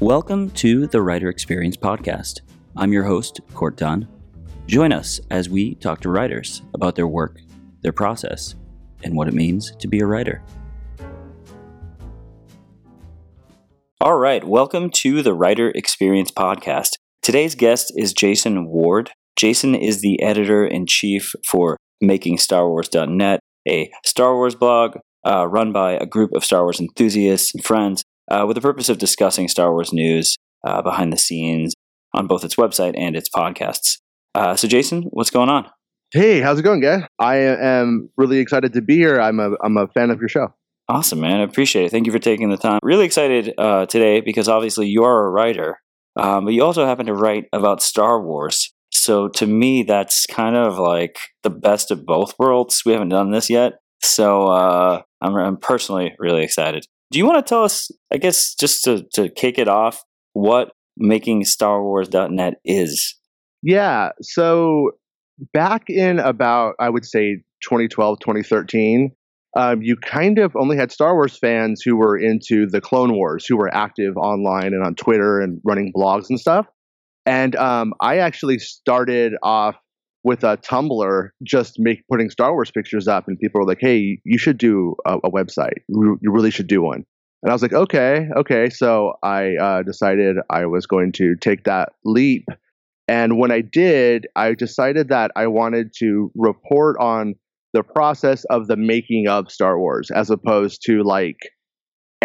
Welcome to the Writer Experience Podcast. I'm your host, Court Dunn. Join us as we talk to writers about their work, their process, and what it means to be a writer. All right, welcome to the Writer Experience Podcast. Today's guest is Jason Ward. Jason is the editor in chief for MakingStarWars.net, a Star Wars blog uh, run by a group of Star Wars enthusiasts and friends uh, with the purpose of discussing Star Wars news uh, behind the scenes on both its website and its podcasts. Uh, so, Jason, what's going on? Hey, how's it going, guys? I am really excited to be here. I'm a I'm a fan of your show. Awesome, man. I appreciate it. Thank you for taking the time. Really excited uh, today because obviously you are a writer, um, but you also happen to write about Star Wars. So to me, that's kind of like the best of both worlds. We haven't done this yet, so uh, I'm, I'm personally really excited. Do you want to tell us, I guess, just to, to kick it off, what making Star Wars.net is? Yeah. So back in about, I would say, 2012, 2013, um, you kind of only had Star Wars fans who were into the Clone Wars, who were active online and on Twitter and running blogs and stuff. And um, I actually started off with a Tumblr, just make putting Star Wars pictures up, and people were like, "Hey, you should do a, a website. You really should do one." And I was like, "Okay, okay." So I uh, decided I was going to take that leap. And when I did, I decided that I wanted to report on the process of the making of Star Wars, as opposed to like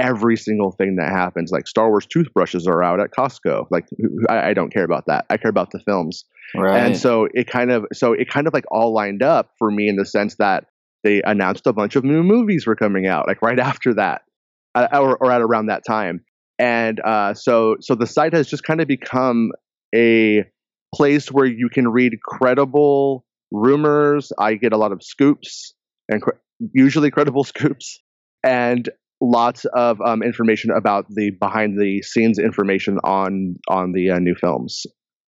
every single thing that happens. Like Star Wars toothbrushes are out at Costco. Like I, I don't care about that. I care about the films. Right. And so it kind of so it kind of like all lined up for me in the sense that they announced a bunch of new movies were coming out like right after that uh, or, or at around that time. And uh, so so the site has just kind of become a place where you can read credible rumors. I get a lot of scoops and cr- usually credible scoops and lots of um, information about the behind the scenes information on on the uh, new films.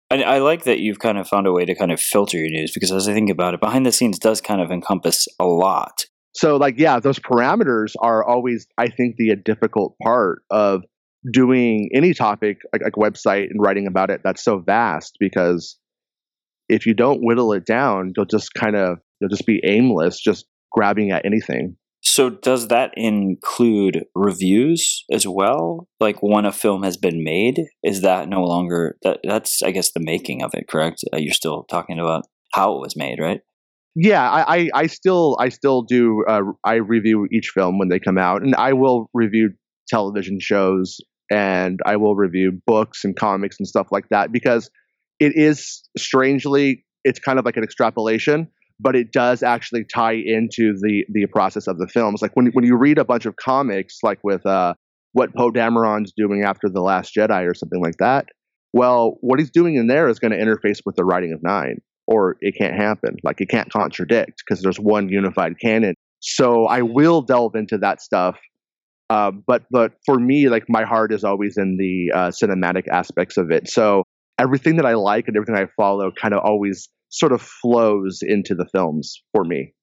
I, I like that you've kind of found a way to kind of filter your news because as I think about it, behind the scenes does kind of encompass a lot. So, like, yeah, those parameters are always, I think, the difficult part of doing any topic like, like website and writing about it that's so vast because if you don't whittle it down, you'll just kind of you'll just be aimless, just grabbing at anything. So does that include reviews as well? Like when a film has been made, is that no longer that that's I guess the making of it, correct? Uh, you're still talking about how it was made, right? Yeah, I, I, I still I still do uh, I review each film when they come out, and I will review television shows and I will review books and comics and stuff like that because it is strangely it's kind of like an extrapolation but it does actually tie into the the process of the films. Like when when you read a bunch of comics, like with uh, what Poe Dameron's doing after the Last Jedi or something like that. Well, what he's doing in there is going to interface with the writing of nine, or it can't happen. Like it can't contradict because there's one unified canon. So I will delve into that stuff. Uh, but but for me, like my heart is always in the uh, cinematic aspects of it. So everything that I like and everything I follow kind of always sort of flows into the films for me.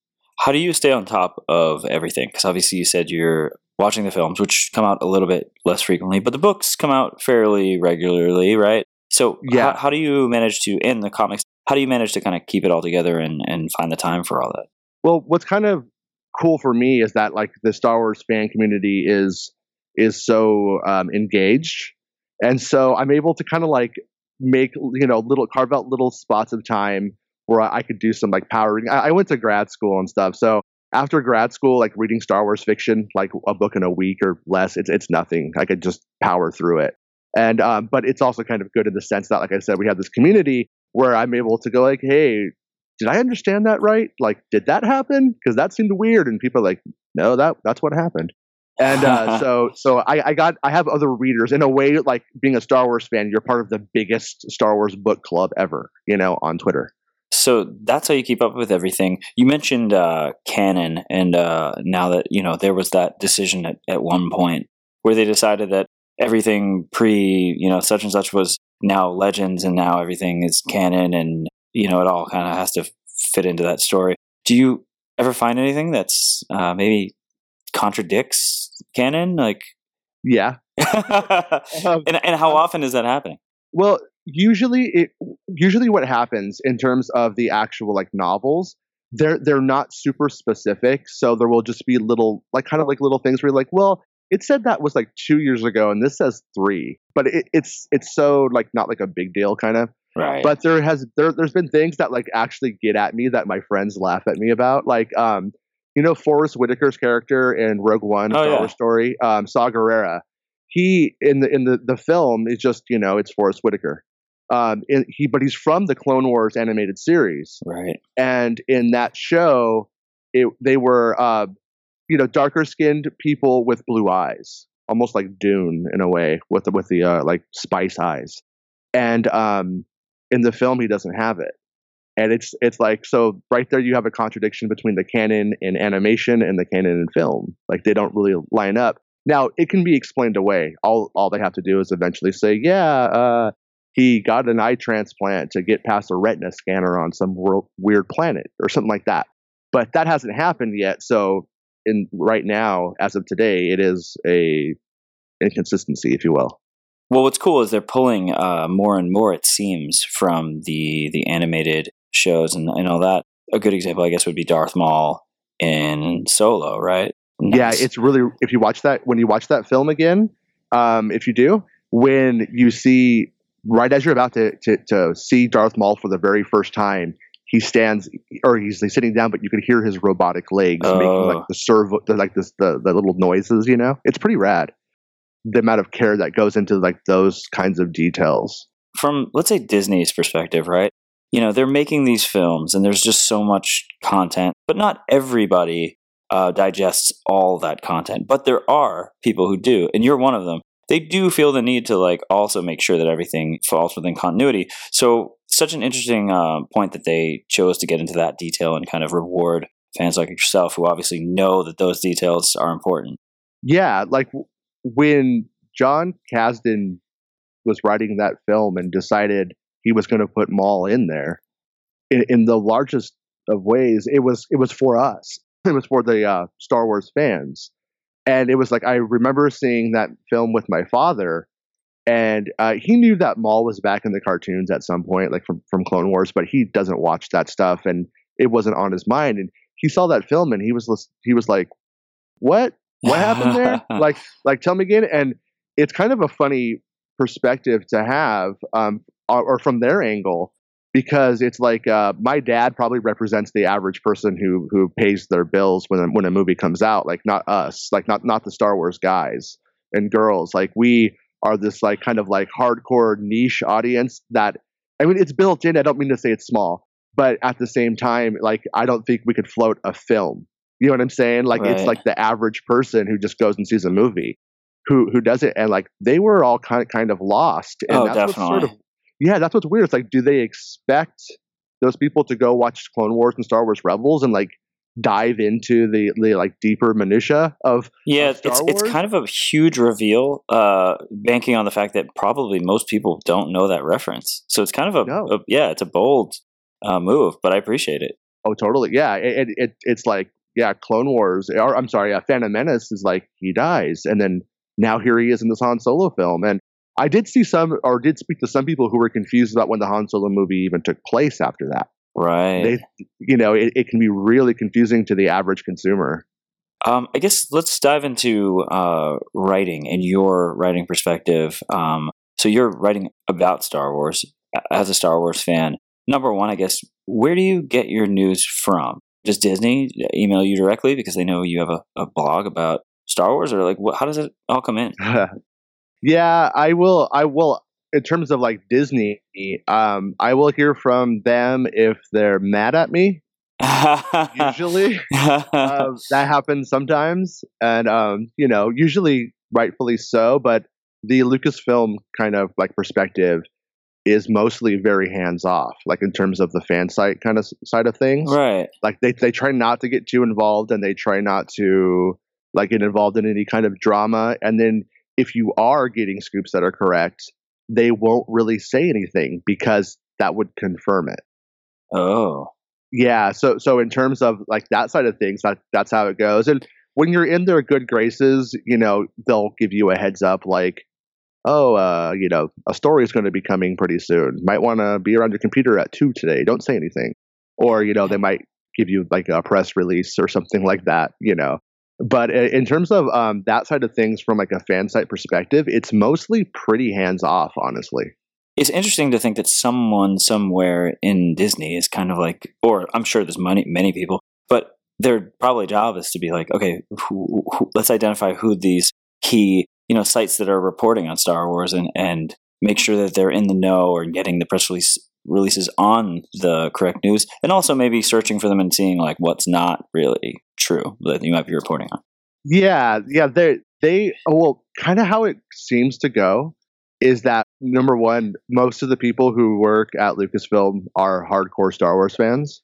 How do you stay on top of everything? Because obviously you said you're watching the films, which come out a little bit less frequently, but the books come out fairly regularly, right? So yeah. how, how do you manage to, in the comics, how do you manage to kind of keep it all together and, and find the time for all that? Well, what's kind of cool for me is that like the Star Wars fan community is is so um, engaged, and so I'm able to kind of like make you know little carve out little spots of time where I could do some like power reading. I, I went to grad school and stuff, so after grad school, like reading Star Wars fiction, like a book in a week or less, it's it's nothing. I could just power through it. And um, but it's also kind of good in the sense that, like I said, we have this community where I'm able to go like, hey, did I understand that right? Like, did that happen? Because that seemed weird. And people like, no, that that's what happened. And uh, so so I, I got I have other readers in a way like being a Star Wars fan, you're part of the biggest Star Wars book club ever, you know, on Twitter. So that's how you keep up with everything. You mentioned uh, canon, and uh, now that you know there was that decision at, at one point where they decided that everything pre you know such and such was now legends, and now everything is canon, and you know it all kind of has to fit into that story. Do you ever find anything that's uh, maybe contradicts canon? Like, yeah, Um, and, and how often is that happening? Well, usually it usually what happens in terms of the actual like novels, they're they're not super specific. So there will just be little like kind of like little things where you're like, well, it said that was like two years ago and this says three. But it, it's it's so like not like a big deal kind of. Right. But there has there there's been things that like actually get at me that my friends laugh at me about. Like um you know Forest Whitaker's character in Rogue One, Oh, Star yeah. Wars story, um, Saw Gerrera. He in the in the the film is just you know it's Forrest Whitaker. Um, in, he but he's from the Clone Wars animated series, right. and in that show, it they were uh, you know darker skinned people with blue eyes, almost like Dune in a way with the, with the uh, like spice eyes, and um, in the film he doesn't have it, and it's it's like so right there you have a contradiction between the canon in animation and the canon in film, like they don't really line up. Now it can be explained away. All all they have to do is eventually say, yeah. Uh, he got an eye transplant to get past a retina scanner on some wor- weird planet or something like that. But that hasn't happened yet. So, in right now, as of today, it is a inconsistency, if you will. Well, what's cool is they're pulling uh, more and more, it seems, from the the animated shows and, and all that. A good example, I guess, would be Darth Maul in Solo, right? Yeah, it's really if you watch that when you watch that film again, um, if you do, when you see right as you're about to, to to see Darth Maul for the very first time, he stands or he's like, sitting down, but you can hear his robotic legs making Oh. like the servo, the, like this the the little noises. You know, it's pretty rad. The amount of care that goes into like those kinds of details. from let's say Disney's perspective, right? You know, they're making these films and there's just so much content, but not everybody uh, digests all that content. But there are people who do, and you're one of them. They do feel the need to like also make sure that everything falls within continuity. So, such an interesting uh, point that they chose to get into that detail and kind of reward fans like yourself who obviously know that those details are important. Yeah, like when Jon Kasdan was writing that film and decided he was going to put Maul in there, in, in the largest of ways, it was it was for us. It was for the uh, Star Wars fans, and it was like I remember seeing that film with my father, and uh, he knew that Maul was back in the cartoons at some point, like from from Clone Wars, but he doesn't watch that stuff, and it wasn't on his mind. And he saw that film, and he was he was like, "What? What happened there? like, like tell me again." And it's kind of a funny perspective to have, um, or, or from their angle, because it's like uh, my dad probably represents the average person who who pays their bills when a, when a movie comes out, like not us, like not not the Star Wars guys and girls. Like we are this like kind of like hardcore niche audience that I mean it's built in. I don't mean to say it's small, but at the same time, like I don't think we could float a film. You know what I'm saying? Like it's like the average person who just goes and sees a movie who who does it and like they were all kind of kind of lost. And Oh, that's definitely. sort of yeah, that's what's weird. It's like, do they expect those people to go watch Clone Wars and Star Wars Rebels and like dive into the, the like deeper minutia of Yeah, of it's it's kind of a huge reveal, uh, banking on the fact that probably most people don't know that reference. So it's kind of a, No. a- yeah, it's a bold uh, move, but I appreciate it. oh totally yeah it, it, it it's like yeah Clone Wars or I'm sorry uh, Phantom Menace is like he dies and then now here he is in this Han Solo film and I did see some or did speak to some people who were confused about when the Han Solo movie even took place after that Right. they you know it, it can be really confusing to the average consumer Um, I guess let's dive into uh, writing and your writing perspective. Um, so you're writing about Star Wars as a Star Wars fan. Number one, I guess, where do you get your news from? Does Disney email you directly because they know you have a, a blog about Star Wars, or like, what, how does it all come in? yeah, I will. I will. In terms of like Disney, um, I will hear from them if they're mad at me. Usually, uh, that happens sometimes, and um, you know, usually rightfully so. But the Lucasfilm kind of like perspective is mostly very hands off, like in terms of the fan site kind of side of things. right. Like they they try not to get too involved, and they try not to like get involved in any kind of drama. And then if you are getting scoops that are correct, they won't really say anything because that would confirm it. Oh, Yeah, so so in terms of like that side of things, that that's how it goes. And when you're in their good graces, you know, they'll give you a heads up like, oh, uh, you know, a story is going to be coming pretty soon. Might want to be around your computer at two today. Don't say anything. Or, you know, they might give you like a press release or something like that, you know. But in terms of um, that side of things from like a fan site perspective, it's mostly pretty hands off, honestly. It's interesting to think that someone somewhere in Disney is kind of like, or I'm sure there's many, many people, but their probably job is to be like, okay, who, who, let's identify who these key, you know, sites that are reporting on Star Wars and, and make sure that they're in the know or getting the press release releases on the correct news and also maybe searching for them and seeing like what's not really true that you might be reporting on. Yeah, yeah, they they well, kind of how it seems to go is that number one, most of the people who work at Lucasfilm are hardcore Star Wars fans,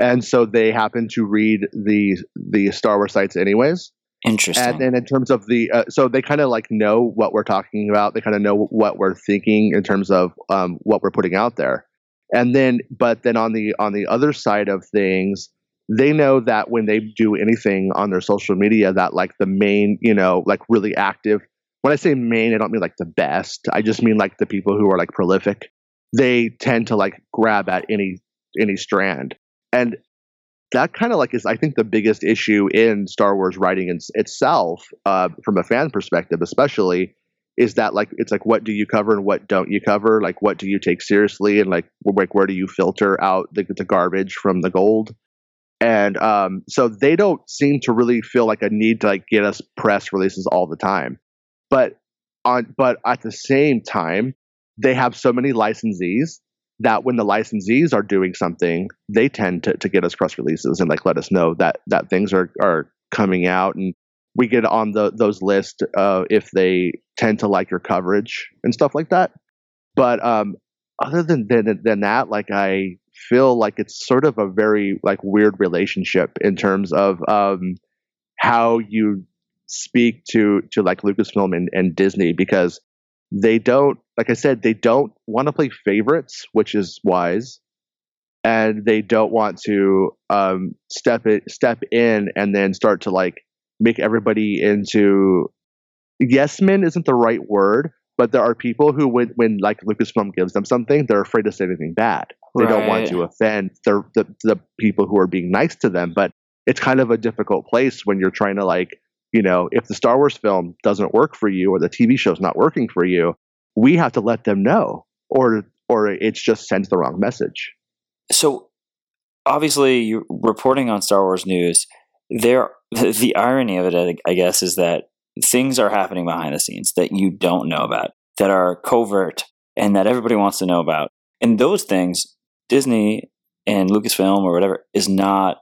and so they happen to read the the Star Wars sites anyways. Interesting. And then in terms of the, uh, so they kind of like know what we're talking about. They kind of know what we're thinking in terms of um, what we're putting out there. And then, but then on the on the other side of things, they know that when they do anything on their social media, that like the main, you know, like really active. When I say main, I don't mean like the best. I just mean like the people who are like prolific. They tend to like grab at any any strand, and that kind of like is I think the biggest issue in Star Wars writing in, itself, uh, from a fan perspective, especially, is that like it's like what do you cover and what don't you cover? Like what do you take seriously and like like where do you filter out the, the garbage from the gold? And um, so they don't seem to really feel like a need to like get us press releases all the time. But on but at the same time, they have so many licensees that when the licensees are doing something, they tend to, to get us press releases and like let us know that that things are are coming out and we get on the those lists uh, if they tend to like your coverage and stuff like that. But um, other than, than than that, like I feel like it's sort of a very like weird relationship in terms of um, how you speak to to like Lucasfilm and, and Disney because they don't like I said they don't want to play favorites, which is wise, and they don't want to um, step it step in and then start to like make everybody into yes men isn't the right word, but there are people who when when like Lucasfilm gives them something, they're afraid to say anything bad. They right. don't want to offend the, the the people who are being nice to them, but it's kind of a difficult place when you're trying to like you know if the Star Wars film doesn't work for you or the TV show's not working for you, we have to let them know, or or it's just sends the wrong message. So obviously, you're reporting on Star Wars news. There, the irony of it, I guess, is that things are happening behind the scenes that you don't know about, that are covert, and that everybody wants to know about. And those things, Disney and Lucasfilm or whatever, is not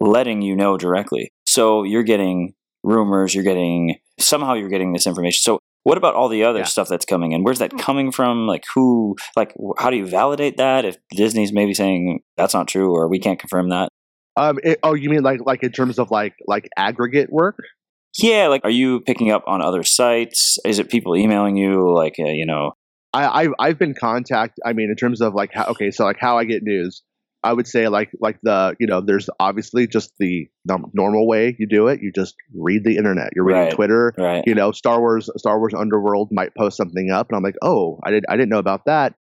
letting you know directly. So you're getting rumors, you're getting somehow you're getting this information. So what about all the other yeah. stuff that's coming in? Where's that coming from? Like who? Like how do you validate that? If Disney's maybe saying that's not true or we can't confirm that. Um. It, oh, you mean like like in terms of like like aggregate work? Yeah. Like, are you picking up on other sites? Is it people emailing you? Like, uh, you know. I I've, I've been contact. I mean, in terms of like how okay, so like how I get news. I would say like like the you know there's obviously just the normal way you do it. You just read the internet. You're reading right, Twitter. Right. You know, Star Wars Star Wars Underworld might post something up, and I'm like, oh, I did I didn't know about that.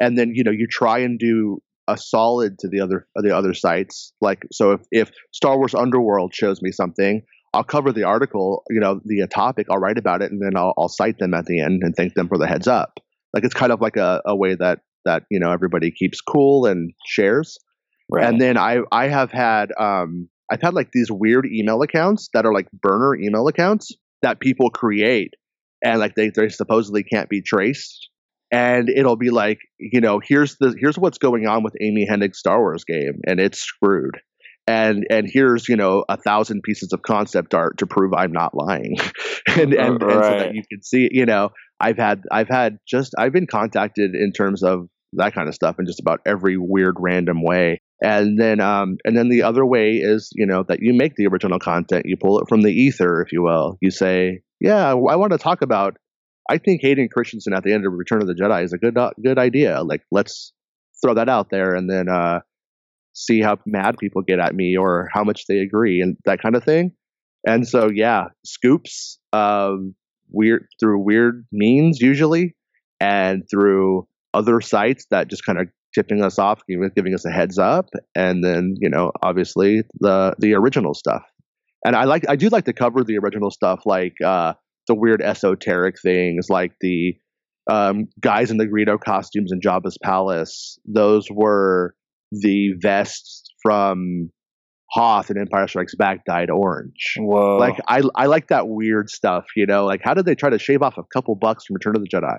And then you know you try and do a solid to the other the other sites. Like so, if if Star Wars Underworld shows me something, I'll cover the article. You know, the topic. I'll write about it, and then I'll, I'll cite them at the end and thank them for the heads up. Like it's kind of like a, a way that that you know everybody keeps cool and shares. Right. And then I I have had um I've had like these weird email accounts that are like burner email accounts that people create and like they they supposedly can't be traced. And it'll be like, you know, here's the here's what's going on with Amy Hennig's Star Wars game, and it's screwed. And and here's you know a thousand pieces of concept art to prove I'm not lying, and and, right. and so that you can see, you know, I've had I've had just I've been contacted in terms of that kind of stuff in just about every weird random way. And then um and then the other way is you know that you make the original content you pull it from the ether if you will. You say yeah i want to talk about i think hayden christensen at the end of return of the jedi is a good uh, good idea. Like let's throw that out there. And then uh see how mad people get at me or how much they agree and that kind of thing And so, yeah, scoops um, weird through weird means usually, and through other sites that just kind of tipping us off, giving, giving us a heads up, and then you know, obviously the the original stuff. And I like I do like to cover the original stuff, like uh, the weird esoteric things, like the um, guys in the Greedo costumes in Jabba's palace. Those were the vests from Hoth and Empire Strikes Back dyed orange. Whoa. Like I I like that weird stuff, you know. Like how did they try to shave off a couple bucks from Return of the Jedi?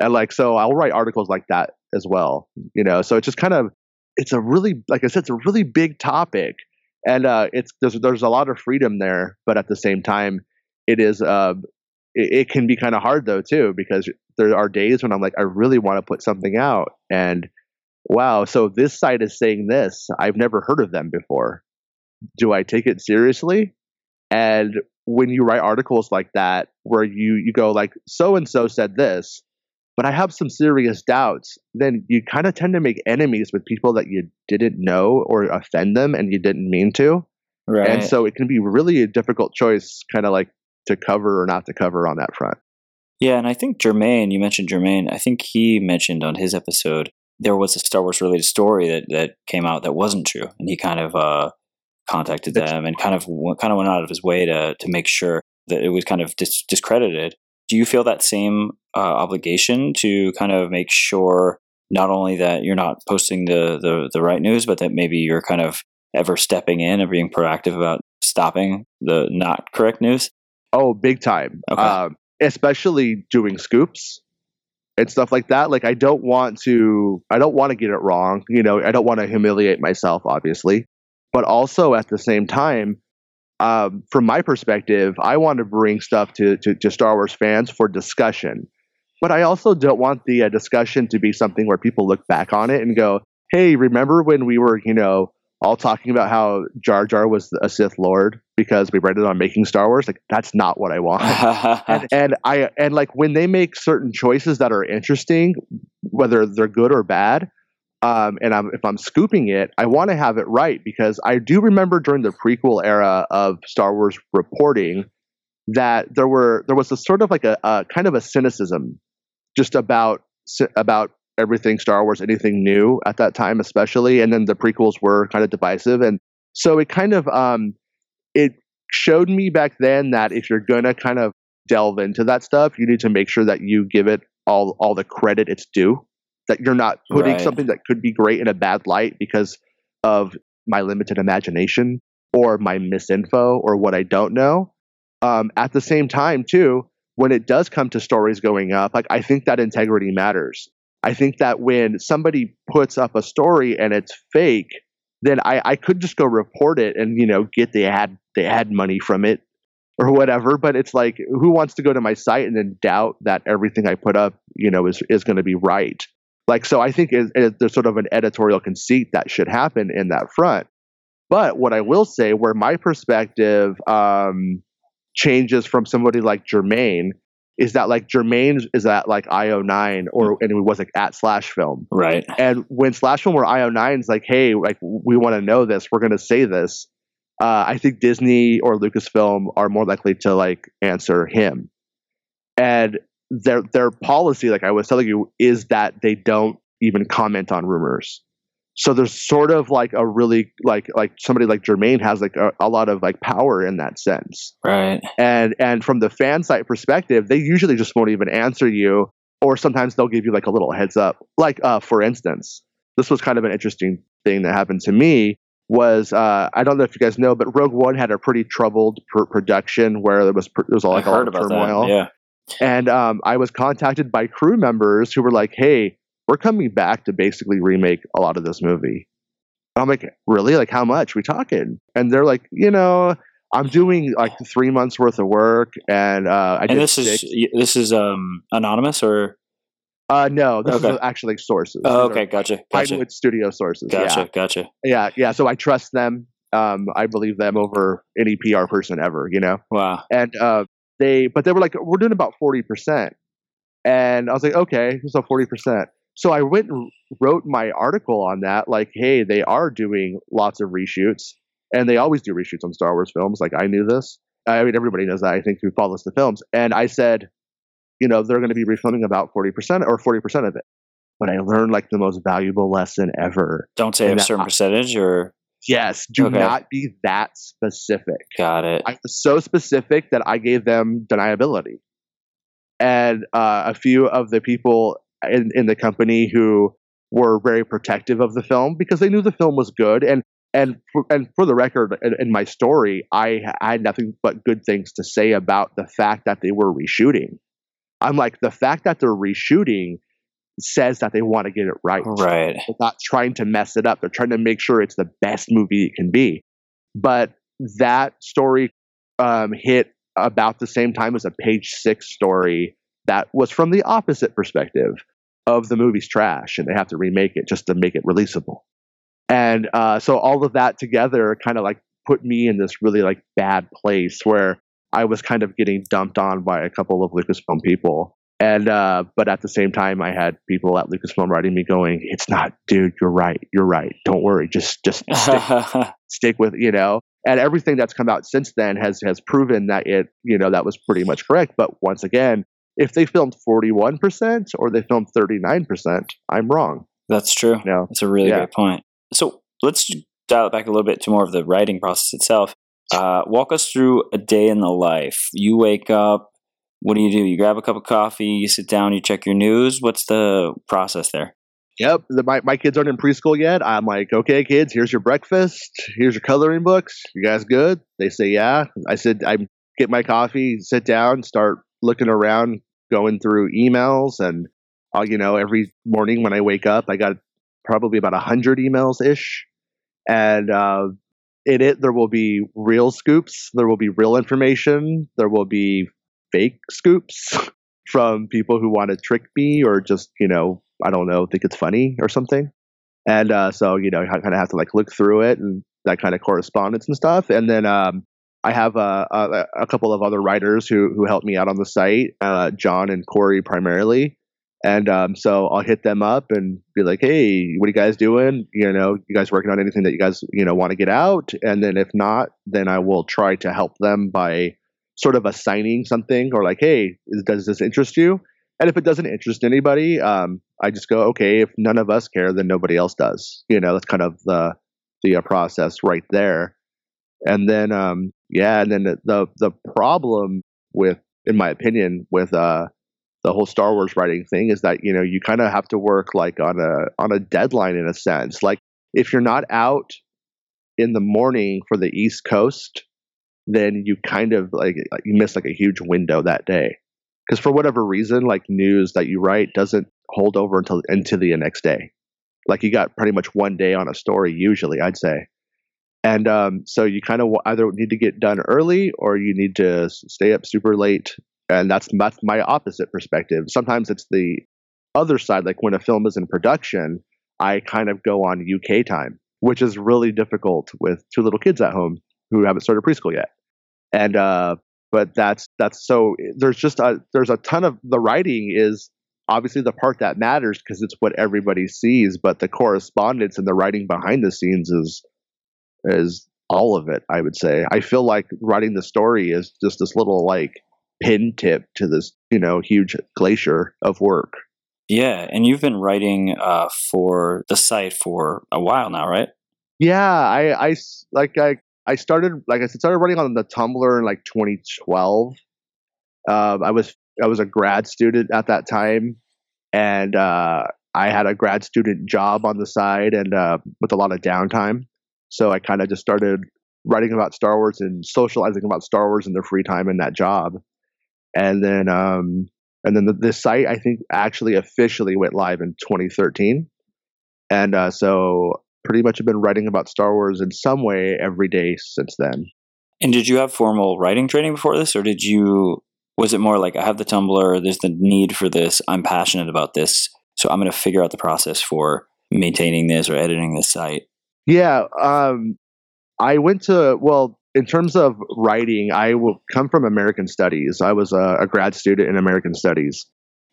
And like so I'll write articles like that as well, you know. So it's just kind of it's a really like I said it's a really big topic and uh it's there's there's a lot of freedom there, but at the same time it is uh it, it can be kind of hard though too because there are days when I'm like I really want to put something out and wow, so this site is saying this. I've never heard of them before do I take it seriously? And when you write articles like that, where you you go like so and so said this, but I have some serious doubts, then you kind of tend to make enemies with people that you didn't know or offend them and you didn't mean to. right. And so it can be really a difficult choice, kind of like to cover or not to cover on that front. Yeah, and I think Germain, you mentioned Germain. I think he mentioned on his episode there was a Star Wars related story that that came out that wasn't true, and he kind of uh, contacted them and kind of kind of went out of his way to to make sure that it was kind of dis- discredited. Do you feel that same uh, obligation to kind of make sure not only that you're not posting the, the the right news, but that maybe you're kind of ever stepping in and being proactive about stopping the not correct news? Oh, big time. Okay. Um, especially doing scoops and stuff like that. Like I don't want to I don't want to get it wrong. You know, I don't want to humiliate myself, obviously. But also at the same time, um, from my perspective, I want to bring stuff to, to, to Star Wars fans for discussion. But I also don't want the uh, discussion to be something where people look back on it and go, "Hey, remember when we were, you know, all talking about how Jar Jar was a Sith Lord because we read it on Making Star Wars?" Like that's not what I want. and, and I and like when they make certain choices that are interesting, whether they're good or bad, um, and I'm, if I'm scooping it, I want to have it right because I do remember during the prequel era of Star Wars reporting that there were there was a sort of like a, a kind of a cynicism just about about everything Star Wars, anything new at that time, especially, and then the prequels were kind of divisive, and so it kind of um, it showed me back then that if you're gonna kind of delve into that stuff, you need to make sure that you give it all all the credit it's due. That you're not putting Right. something that could be great in a bad light because of my limited imagination or my misinfo or what I don't know. Um, at the same time, too, when it does come to stories going up, like I think that integrity matters. I think that when somebody puts up a story and it's fake, then I, I could just go report it and you know get the ad the had money from it or whatever. But it's like who wants to go to my site and then doubt that everything I put up you know is is going to be right? Like so, I think it, it, there's sort of an editorial conceit that should happen in that front. But what I will say, where my perspective um, changes from somebody like Germain, is that like Germain is at like IO9 or and it was like at Slash Film. right. And when Slash Film or IO9 is like, hey, like we want to know this, we're going to say this. Uh, I think Disney or Lucasfilm are more likely to like answer him. And their their policy, like I was telling you, is that they don't even comment on rumors. So there's sort of like a really like like somebody like Germain has like a, a lot of like power in that sense Right. and and from the fan site perspective they usually just won't even answer you or sometimes they'll give you like a little heads up like uh, for instance this was kind of an interesting thing that happened to me was uh, i don't know if you guys know but rogue one had a pretty troubled pr- production where there was pr- there was all like I a lot of turmoil that. Yeah. and um, i was contacted by crew members who were like hey we're coming back to basically remake a lot of this movie i'm like really like how much we talking and they're like you know i'm doing like three months worth of work and uh, i And this is six. y- this is um anonymous or uh no this Okay. is actually like sources. Oh, okay, gotcha, gotcha, Pinewood studio sources gotcha, gotcha. yeah yeah. Yeah so i trust them. Um i believe them over any pr person ever you know? Wow. and uh they but they were like we're doing about 40% and i was like okay so 40% so i went and wrote my article on that like hey they are doing lots of reshoots. And they always do reshoots on star wars films like i knew this. I mean, everybody knows that. I think who follows the films, and I said, you know, they're going to be refilming about forty percent or forty percent of it. But I learned like the most valuable lesson ever. Don't say a certain percentage or Yes, do Okay. not be that specific. got it. I was so specific that I gave them deniability. And uh, a few of the people in, in the company who were very protective of the film because they knew the film was good. And and for, and for the record, in, in my story, I, I had nothing but good things to say about the fact that they were reshooting. I'm like, the fact that they're reshooting says that they want to get it right Right. they're not trying to mess it up. They're trying to make sure it's the best movie it can be. But that story um, hit about the same time as a page six story that was from the opposite perspective of the movie's trash, and they have to remake it just to make it releasable. And uh, so all of that together kind of like put me in this really like bad place where I was kind of getting dumped on by a couple of Lucasfilm people. And uh, but at the same time, I had people at Lucasfilm writing me going, "It's not, dude. You're right. You're right. Don't worry. Just just stick, stick with you know." And everything that's come out since then has has proven that it you know that was pretty much correct. But once again, if they filmed 41 percent or they filmed 39 percent, I'm wrong. That's true. You know? That's a really Yeah. great point. So let's dial it back a little bit to more of the writing process itself. Uh, walk us through a day in the life. You wake up. What do you do? You grab a cup of coffee. You sit down. You check your news. What's the process there? Yep, the, my my kids aren't in preschool yet. I'm like, okay, kids, here's your breakfast. Here's your coloring books. You guys good? They say yeah. I said I get my coffee, sit down, start looking around, going through emails, and I'll you know every morning when I wake up, I got probably about a hundred emails ish, and uh, in it there will be real scoops, there will be real information, there will be fake scoops from people who want to trick me or just you know I don't know, think it's funny or something. And uh, so, you know, I kind of have to like look through it and that kind of correspondence and stuff. And then um, I have uh, a, a couple of other writers who who help me out on the site, uh, John and Corey primarily. And um, so I'll hit them up and be like, "Hey, what are you guys doing? You know, you guys working on anything that you guys you know want to get out?" And then if not, then I will try to help them by sort of assigning something or like, "Hey, does this interest you?" And if it doesn't interest anybody, um, I just go, okay. If none of us care, then nobody else does. You know, that's kind of the the uh, process right there. And then, um, yeah, and then the, the the problem with, in my opinion, with uh, the whole Star Wars writing thing is that you know you kind of have to work like on a on a deadline in a sense. Like if you're not out in the morning for the East Coast, then you kind of like you miss like a huge window that day because for whatever reason, like news that you write doesn't hold over until into the next day. Like you got pretty much one day on a story usually, I'd say. And um, so you kind of either need to get done early or you need to stay up super late. And that's that's my opposite perspective. Sometimes it's the other side. Like when a film is in production, I kind of go on UK time, which is really difficult with two little kids at home who haven't started preschool yet. And uh, but that's that's so there's just a there's a ton of the writing is obviously the part that matters because it's what everybody sees but the correspondence and the writing behind the scenes is is all of it i would say i feel like writing the story is just this little like pin tip to this you know huge glacier of work. Yeah, and you've been writing uh, for the site for a while now, right? yeah I, I like i i started like i said started writing on the tumblr in like 2012 um, i was i was a grad student at that time and uh, i had a grad student job on the side and uh, with a lot of downtime. So i kind of just started writing about star wars and socializing about star wars in their free time in that job and then um and then the, the site i think actually officially went live in 2013 and uh, so pretty much have been writing about star wars in some way every day since then And did you have formal writing training before this, or did you? Was it more like I have the Tumblr, there's the need for this, I'm passionate about this, so I'm going to figure out the process for maintaining this or editing this site? Yeah, um, I went to well, in terms of writing, I will come from American Studies. I was a, a grad student in American Studies,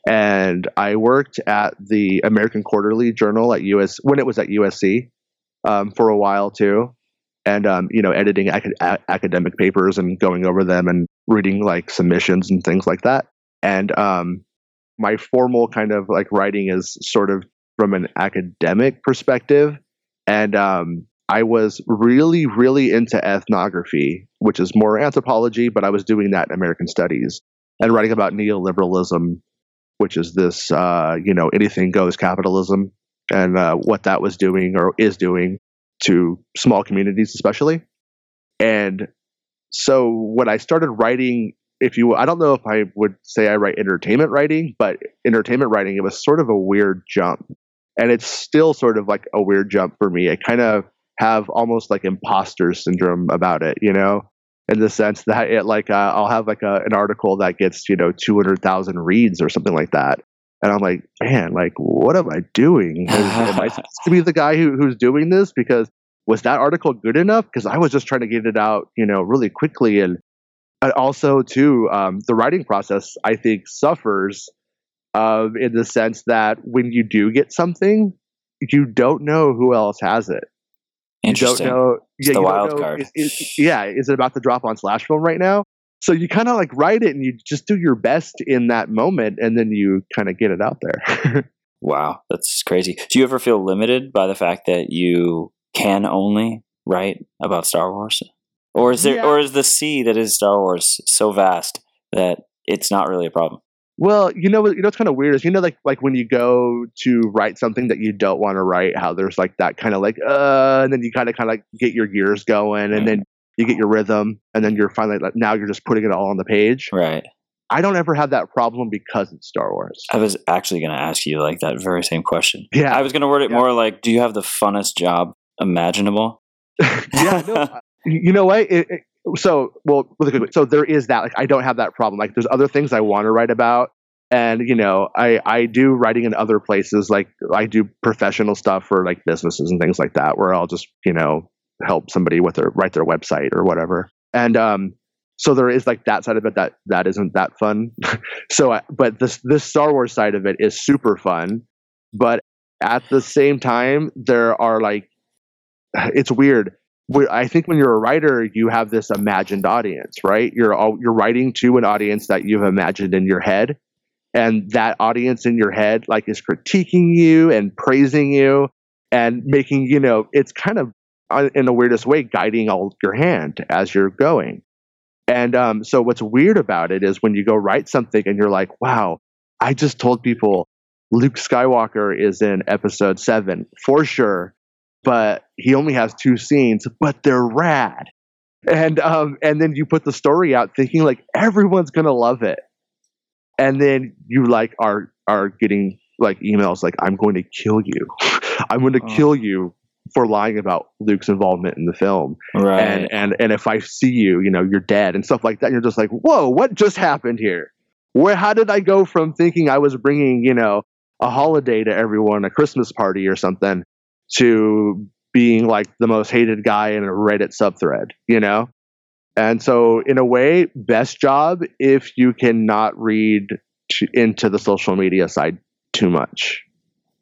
and I worked at the American Quarterly Journal at US when it was at USC um, for a while too. and um, you know editing ac- a- academic papers and going over them and reading like submissions and things like that and um, my formal kind of like writing is sort of from an academic perspective and um, i was really really into ethnography which is more anthropology but i was doing that in american studies and writing about neoliberalism which is this uh, you know anything goes capitalism and uh, what that was doing or is doing to small communities especially. And so when i started writing if you i don't know if i would say i write entertainment writing but entertainment writing it was sort of a weird jump. And it's still sort of like a weird jump for me. I kind of have almost like imposter syndrome about it you know in the sense that it like uh, i'll have like a, an article that gets you know 200000 reads or something like that and I'm like, man, like, what am I doing? Am I supposed to be the guy who, who's doing this? Because was that article good enough? Because I was just trying to get it out, you know, really quickly. And also, too, um, the writing process, I think, suffers uh, in the sense that when you do get something, you don't know who else has it. You don't know. It's yeah, the wild know, card. Is, is, yeah, is it about to drop on Slash Film right now? So you kind of like write it and you just do your best in that moment and then you kind of get it out there. wow, that's crazy. Do you ever feel limited by the fact that you can only write about Star Wars? Or is there Yeah. or is the sea that is Star Wars so vast that it's not really a problem? Well, you know you know what's kind of weird is you know like like when you go to write something that you don't want to write, how there's like that kind of like uh and then you kind of kind of like get your gears going and then you get your rhythm and then you're finally like now you're just putting it all on the page. Right. I don't ever have that problem because it's Star Wars. I was actually going to ask you like that very same question. Yeah. I was going to word it Yeah. more like, do you have the funnest job imaginable? yeah, no, you know what? It, it, so, well, so there is that. Like, I don't have that problem. Like, there's other things I want to write about, and you know, I I do writing in other places. Like, I do professional stuff for like businesses and things like that, where I'll just you know help somebody with their write their website or whatever. And um, so there is like that side of it that that isn't that fun. so, I, but this this Star Wars side of it is super fun, but at the same time, there are like it's weird. I think when you're a writer, you have this imagined audience, right? You're all, you're writing to an audience that you've imagined in your head, and that audience in your head like is critiquing you and praising you and making you know it's kind of uh, in the weirdest way guiding all your hand as you're going. And um, so what's weird about it is when you go write something and you're like, wow, I just told people Luke Skywalker is in episode seven for sure, but he only has two scenes, but they're rad. And um, and then you put the story out thinking like everyone's gonna love it. And then you like are are getting like emails like, I'm going to kill you. I'm going to Oh. kill you for lying about Luke's involvement in the film Right. and and and if I see you, you know, you're dead and stuff like that. And you're just like, whoa, what just happened here? Where how did I go from thinking I was bringing, you know, a holiday to everyone, a Christmas party or something, to being like the most hated guy in a Reddit subthread, you know? And so, in a way, best job if you cannot read to, into the social media side too much.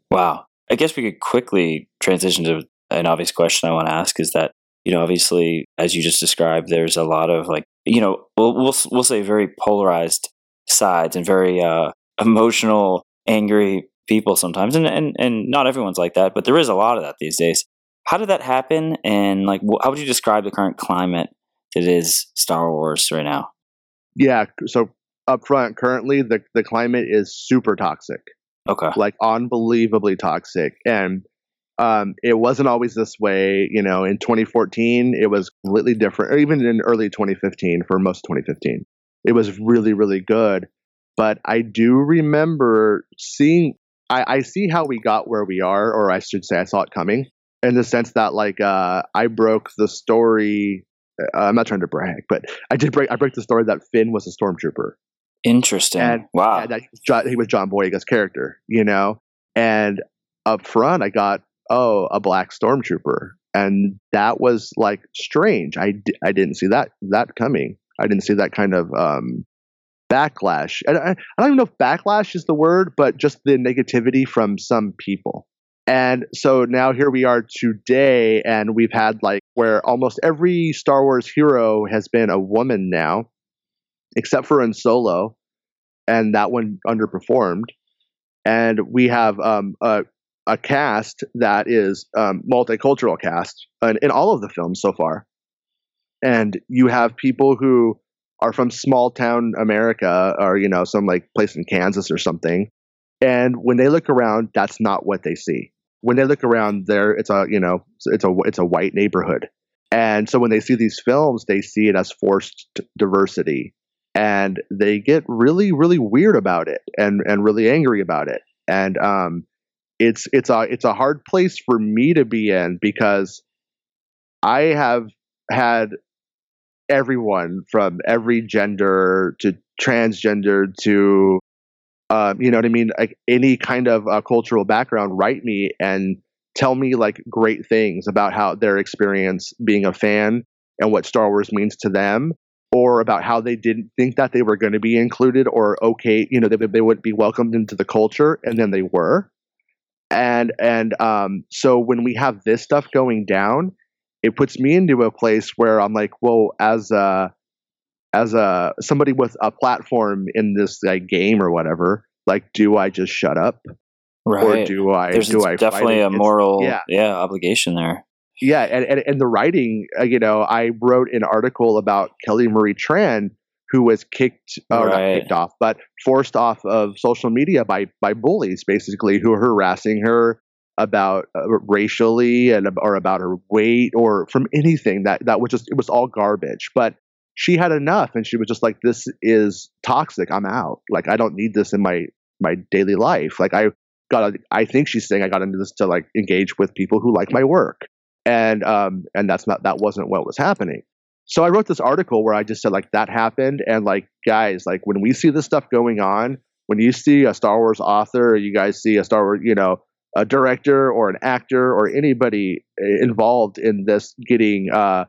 Wow. I guess we could quickly transition to an obvious question I want to ask is that, you know, obviously, as you just described, there's a lot of like, you know, we'll, we'll, we'll say very polarized sides and very uh, emotional, angry people sometimes. And, and, and not everyone's like that, but there is a lot of that these days. How did that happen? And like, how would you describe the current climate that is Star Wars right now? Yeah. So up front, currently the the climate is super toxic. Okay. like unbelievably toxic and um, it wasn't always this way you know in 2014 it was completely different or even in early 2015 for most of 2015 it was really really good but i do remember seeing I, I see how we got where we are or i should say i saw it coming in the sense that like uh, i broke the story uh, i'm not trying to brag but i did break i broke the story that finn was a stormtrooper Interesting. And- wow. and that he was John, he was John Boyega's character, you know. And up front, I got oh a black stormtrooper, and that was like strange. I, I didn't see that that coming. I didn't see that kind of um, backlash. And I, I don't even know if backlash is the word, but just the negativity from some people. And so now here we are today, and we've had like where almost every Star Wars hero has been a woman now, except for in Solo, and that one underperformed. And we have um, a, a cast that is um, multicultural cast in, in all of the films so far. And you have people who are from small town America or, you know, some like place in Kansas or something. And when they look around, that's not what they see. When they look around there, it's a, you know, it's a, it's a white neighborhood. And so when they see these films, they see it as forced diversity and they get really, really weird about it and, and really angry about it. And, um, it's, it's a, it's a hard place for me to be in because I have had everyone from every gender to transgender to um, you know what I mean, like any kind of uh, cultural background, write me and tell me like great things about how their experience being a fan and what Star Wars means to them, or about how they didn't think that they were going to be included or okay, you know, they, they wouldn't be welcomed into the culture, and then they were. And and um, so when we have this stuff going down, it puts me into a place where I'm like, well, as a as a somebody with a platform in this like game or whatever, like, do I just shut up, right? or do I There's do I definitely a moral yeah. yeah obligation there. Yeah, and, and and the writing, uh, you know, I wrote an article about Kelly Marie Tran who was kicked or right. not kicked off, but forced off of social media by by bullies, basically, who were harassing her about uh, racially and or about her weight or from anything that that was just it was all garbage. But she had enough, and she was just like, "This is toxic. I'm out. Like I don't need this in my my daily life. Like I got. I think she's saying I got into this to like engage with people who like my work, and um and that's not that wasn't what was happening. So I wrote this article where I just said like that happened, and like guys, like when we see this stuff going on, when you see a Star Wars author, or you guys see a Star Wars, you know, a director or an actor or anybody involved in this getting uh,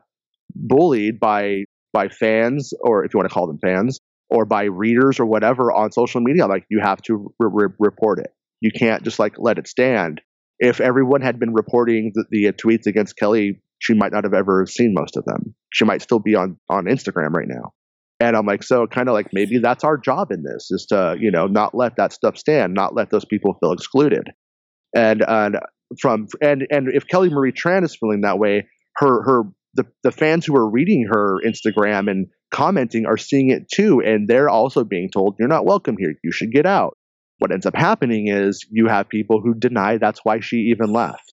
bullied by by fans or if you want to call them fans or by readers or whatever on social media like you have to re- re- report it. You can't just like let it stand. If everyone had been reporting the, the tweets against kelly she might not have ever seen most of them. She might still be on on instagram right now. And i'm like so kind of like maybe that's our job in this is to you know not let that stuff stand not let those people feel excluded and and from and and if Kelly Marie Tran is feeling that way, her her the the fans who are reading her Instagram and commenting are seeing it too, and they're also being told you're not welcome here. You should get out. What ends up happening is you have people who deny that's why she even left.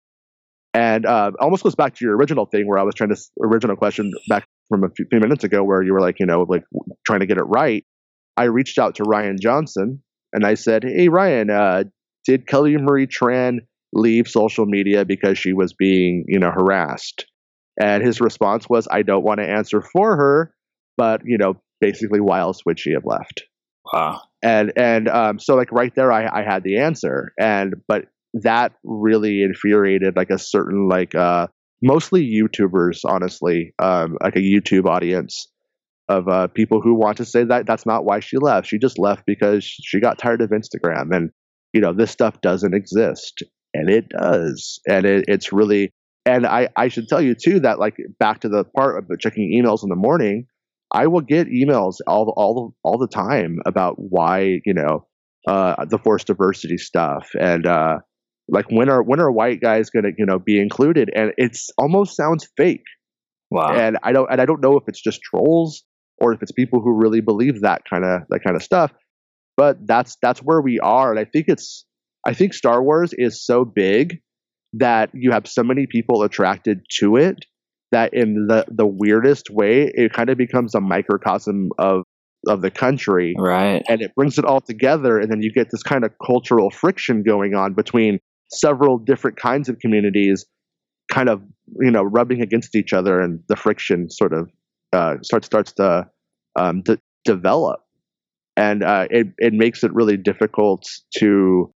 And uh, almost goes back to your original thing where I was trying to original question back from a few, minutes ago where you were like you know like trying to get it right. I reached out to Rian Johnson and I said, "Hey Rian, uh, did Kelly Marie Tran leave social media because she was being, you know, harassed? And his response was, I don't want to answer for her, but, you know, basically, why else would she have left? Wow. And, and, um, so like right there, I, I had the answer. And, but that really infuriated like a certain, like, uh, mostly YouTubers, honestly, um, like a YouTube audience of uh, people who want to say that that's not why she left. She just left because she got tired of Instagram. And you know this stuff doesn't exist and it does and it, it's really and I, I should tell you too that like back to the part of checking emails in the morning i will get emails all all all the time about why you know uh, the forced diversity stuff and uh, like when are when are white guys going to you know be included? And it's almost sounds fake. Wow. And i don't and i don't know if it's just trolls or if it's people who really believe that kind of that kind of stuff but that's that's where we are. And i think it's i think star wars is so big that you have so many people attracted to it that in the the weirdest way it kind of becomes a microcosm of of the country. Right. And it brings it all together and then you get this kind of cultural friction going on between several different kinds of communities kind of you know rubbing against each other and the friction sort of uh, starts starts to um, de- develop and uh, it it makes it really difficult to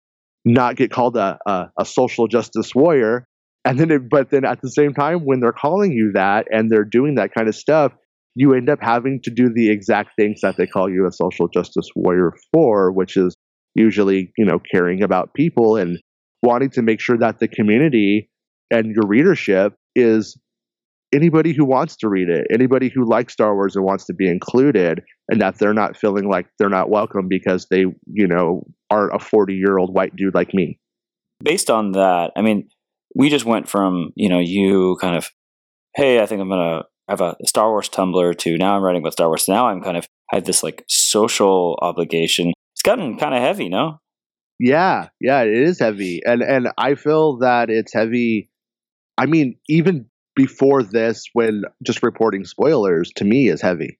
not get called a, a, a social justice warrior. And then, it, but then at the same time, when they're calling you that and they're doing that kind of stuff, you end up having to do the exact things that they call you a social justice warrior for, which is usually you know caring about people and wanting to make sure that the community and your readership is anybody who wants to read it, anybody who likes Star Wars and wants to be included, and that they're not feeling like they're not welcome because they, you know, aren't a 40 year old white dude like me. Based on that, I mean, we just went from, you know, you kind of, hey, I think I'm going to have a Star Wars Tumblr to now I'm writing about Star Wars. Now I'm kind of have this like social obligation. It's gotten kind of heavy, no? Yeah, yeah, it is heavy. And and I feel that it's heavy I mean, even before this when just reporting spoilers to me is heavy.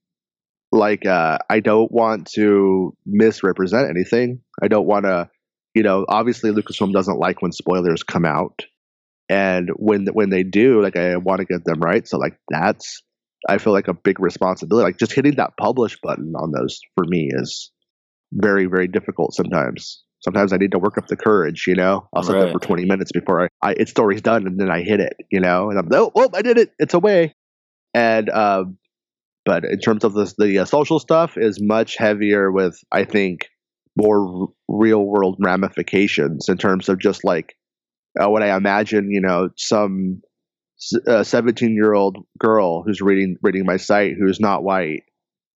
Like uh I don't want to misrepresent anything. I don't want to, you know, obviously Lucasfilm doesn't like when spoilers come out. And when when they do, like I want to get them right. So like that's I feel like a big responsibility. Like just hitting that publish button on those for me is very very difficult sometimes. Sometimes I need to work up the courage, you know. I'll sit Right. there for 20 minutes before I, I its story's done, and then I hit it, you know. And I'm oh, oh I did it, it's away. And um, but in terms of the the uh, social stuff, is much heavier with I think more r- real world ramifications in terms of just like uh, what I imagine, you know, some seventeen year old girl who's reading reading my site who's not white,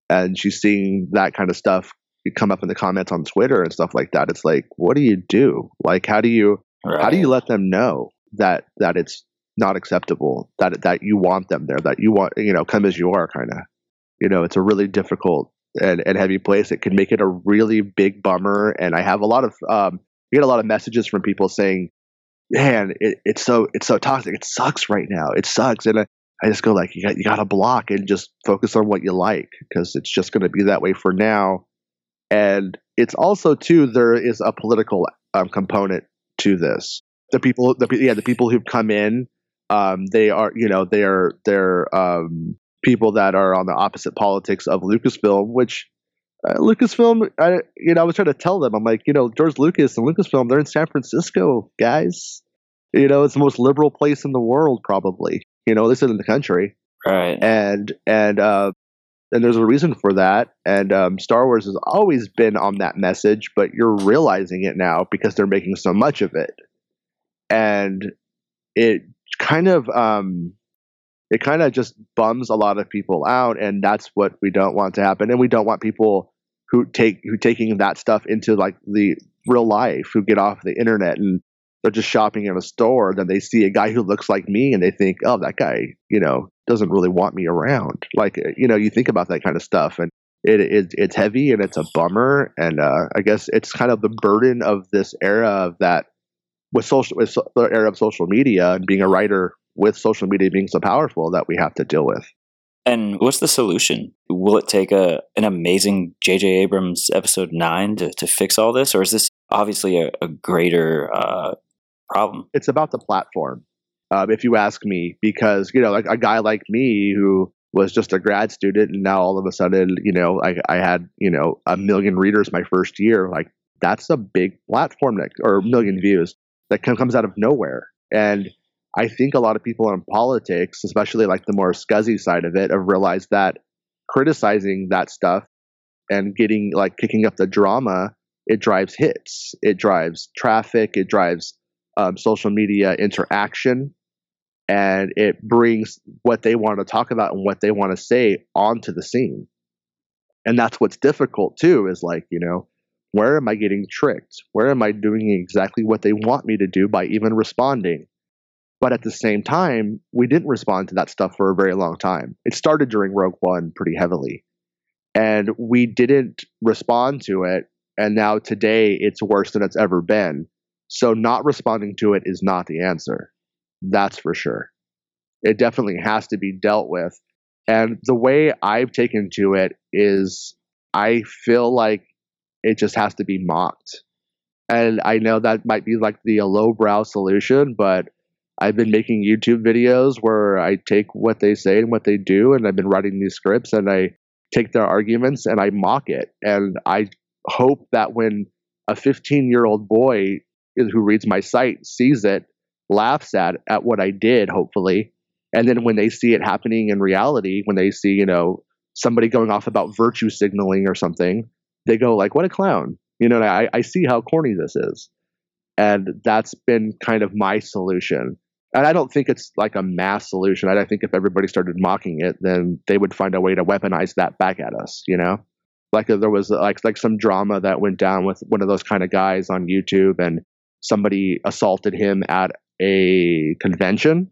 and she's seeing that kind of stuff come up in the comments on Twitter and stuff like that. It's like, what do you do? Like, how do you how do you let them know that that it's not acceptable that that you want them there that you want you know come as you are kind of you know it's a really difficult and, and heavy place. It can make it a really big bummer and i have a lot of um we get a lot of messages from people saying man it, it's so it's so toxic. It sucks right now. It sucks. And i, I just go like you got you got to block and just focus on what you like because it's just going to be that way for now and it's also too there is a political um, component to this. The people the yeah the people who've come in um they are you know they're they're um people that are on the opposite politics of lucasfilm which uh, lucasfilm I, you know i was trying to tell them i'm like you know george lucas and lucasfilm they're in san francisco guys. You know it's the most liberal place in the world probably. You know this is in the country. Right. and and uh and there's a reason for that. And um, star wars has always been on that message but you're realizing it now because they're making so much of it. And it kind of um it kind of just bums a lot of people out and that's what we don't want to happen. And we don't want people who take who taking that stuff into like the real life who get off the internet and they're just shopping in a store then they see a guy who looks like me and they think oh that guy you know doesn't really want me around like uh, you know you think about that kind of stuff and it, it it's heavy and it's a bummer and uh, i guess it's kind of the burden of this era of that with social with so- the era of social media and being a writer with social media being so powerful that we have to deal with And what's the solution? Will it take a an amazing J.J. Abrams episode nine to, to fix all this, or is this obviously a, a greater uh, problem? it's about the platform um, if you ask me because you know like a guy like me who was just a grad student and now all of a sudden you know i, I had you know a million readers my first year like that's a big platform that or a million views that com- comes out of nowhere and i think a lot of people in politics especially like the more scuzzy side of it have realized that criticizing that stuff and getting like kicking up the drama it drives hits it drives traffic it drives um, social media interaction and it brings what they want to talk about and what they want to say onto the scene. And that's what's difficult too is like you know where am i getting tricked? Where am i doing exactly what they want me to do by even responding? But at the same time we didn't respond to that stuff for a very long time. It started during rogue one pretty heavily. And we didn't respond to it and now today it's worse than it's ever been so not responding to it is not the answer. That's for sure. It definitely has to be dealt with. And the way I've taken to it is I feel like it just has to be mocked. And I know that might be like the lowbrow solution, but I've been making YouTube videos where I take what they say and what they do, and I've been writing these scripts and I take their arguments and I mock it. And I hope that when a 15 year old boy who reads my site sees it, laughs at at what I did, hopefully, and then when they see it happening in reality, when they see you know somebody going off about virtue signaling or something, they go like, "What a clown!" You know, I I see how corny this is, and that's been kind of my solution. And I don't think it's like a mass solution. I think if everybody started mocking it, then they would find a way to weaponize that back at us. You know, like there was like like some drama that went down with one of those kind of guys on YouTube, and somebody assaulted him at a convention.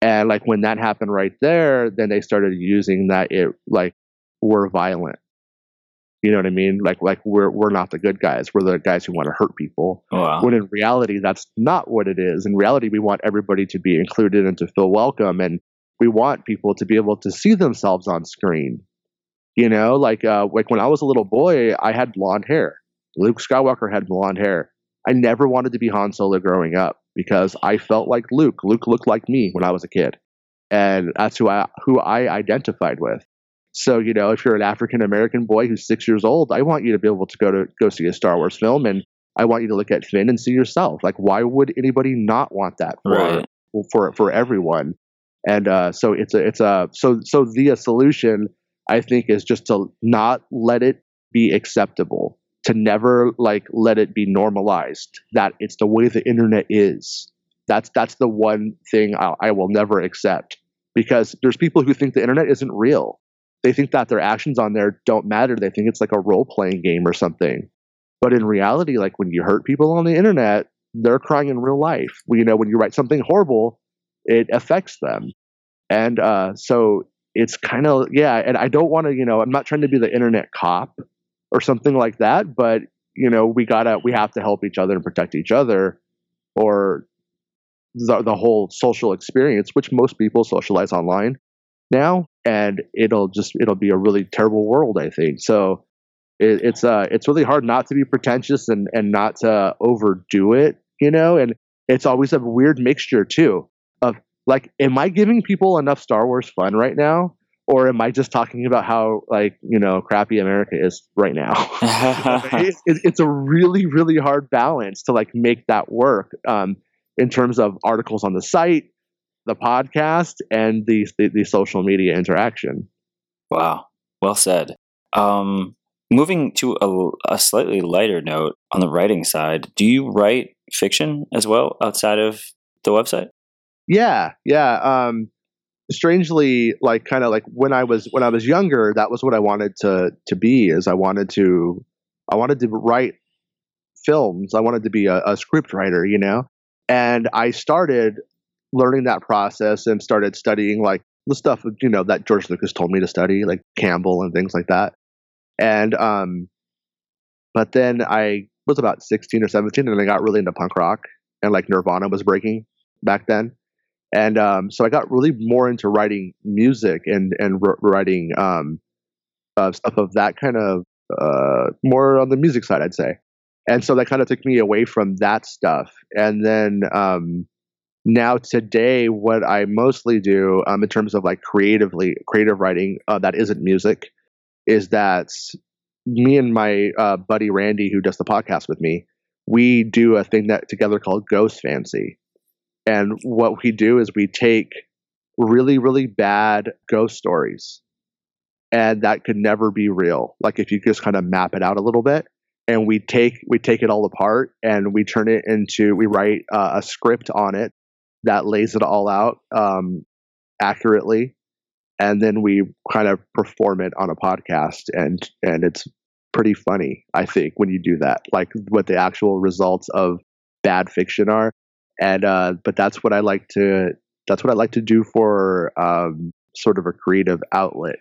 And like when that happened right there, then they started using that it like we're violent. You know what I mean? Like like we're we're not the good guys. We're the guys who want to hurt people. Oh, wow. When in reality, that's not what it is. In reality, we want everybody to be included and to feel welcome, and we want people to be able to see themselves on screen. You know, like uh, like when I was a little boy, I had blonde hair. Luke Skywalker had blonde hair. I never wanted to be Han Solo growing up because I felt like Luke. Luke looked like me when I was a kid, and that's who I who I identified with. So you know, if you're an African American boy who's six years old, I want you to be able to go to go see a Star Wars film, and I want you to look at Finn and see yourself. Like, why would anybody not want that for Right. for for everyone? And uh, so it's a it's a so so the solution I think is just to not let it be acceptable to never like let it be normalized that it's the way the internet is. That's that's the one thing I, I will never accept because there's people who think the internet isn't real. They think that their actions on there don't matter. They think it's like a role playing game or something. But in reality like when you hurt people on the internet they're crying in real life. You know when you write something horrible it affects them. And uh, so it's kind of yeah and i don't want to you know i'm not trying to be the internet cop or something like that but you know we gotta we have to help each other and protect each other or the, the whole social experience which most people socialize online now and it'll just it'll be a really terrible world i think. So it, it's uh it's really hard not to be pretentious and and not to overdo it you know and it's always a weird mixture too of like am i giving people enough star wars fun right now or am i just talking about how like you know crappy america is right now it, it, it's a really really hard balance to like make that work um, in terms of articles on the site the podcast and the, the, the social media interaction Wow. Well said. Um, moving to a, a slightly lighter note on the writing side, do you write fiction as well outside of the website? yeah yeah um strangely like kind of like when i was when i was younger that was what i wanted to to be is i wanted to i wanted to write films. I wanted to be a, a script writer you know? And i started learning that process and started studying like the stuff you know that george lucas told me to study like campbell and things like that. And um but then i was about 16 or 17 and i got really into punk rock and like nirvana was breaking back then and um, so I got really more into writing music and and writing um, uh, stuff of that kind of uh, more on the music side, I'd say. And so that kind of took me away from that stuff. And then um, now today, what I mostly do um, in terms of like creatively creative writing uh, that isn't music is that me and my uh, buddy Randy, who does the podcast with me, we do a thing that together called Ghost Fancy. And what we do is we take really, really bad ghost stories, and that could never be real. Like if you just kind of map it out a little bit, and we take we take it all apart and we turn it into we write uh, a script on it that lays it all out um, accurately, and then we kind of perform it on a podcast, and and it's pretty funny, I think, when you do that. Like what the actual results of bad fiction are and uh, but that's what I like to that's what I like to do for um, sort of a creative outlet.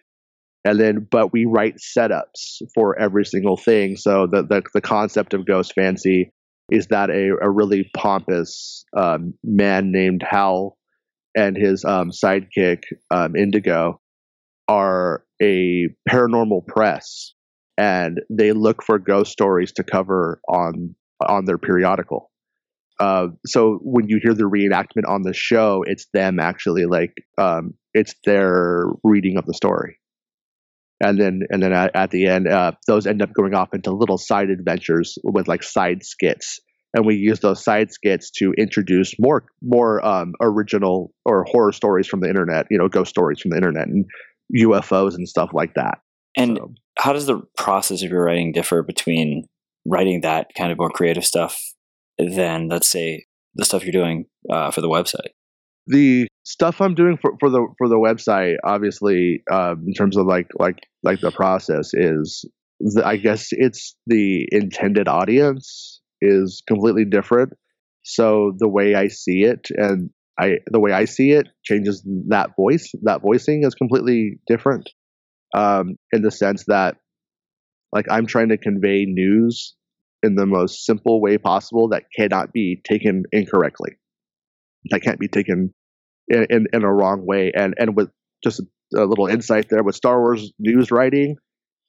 And then, but we write setups for every single thing. So the the, the concept of Ghost Fancy is that a, a really pompous um, man named Hal and his um, sidekick um, Indigo are a paranormal press, and they look for ghost stories to cover on on their periodical uh, so when you hear the reenactment on the show, it's them actually like um, it's their reading of the story, and then and then at, at the end, uh, those end up going off into little side adventures with like side skits, and we use those side skits to introduce more more um, original or horror stories from the internet, you know, ghost stories from the internet and UFOs and stuff like that. And So- how does the process of your writing differ between writing that kind of more creative stuff than let's say the stuff you're doing uh, for the website? The stuff I'm doing for, for the for the website, obviously, um, in terms of like like like the process is, the, I guess it's the intended audience is completely different. So the way I see it and I the way I see it changes that voice. That voicing is completely different. Um, in the sense that like I'm trying to convey news in the most simple way possible that cannot be taken incorrectly. That can't be taken in, in, in a wrong way. And and with just a, little insight there with Star Wars news writing,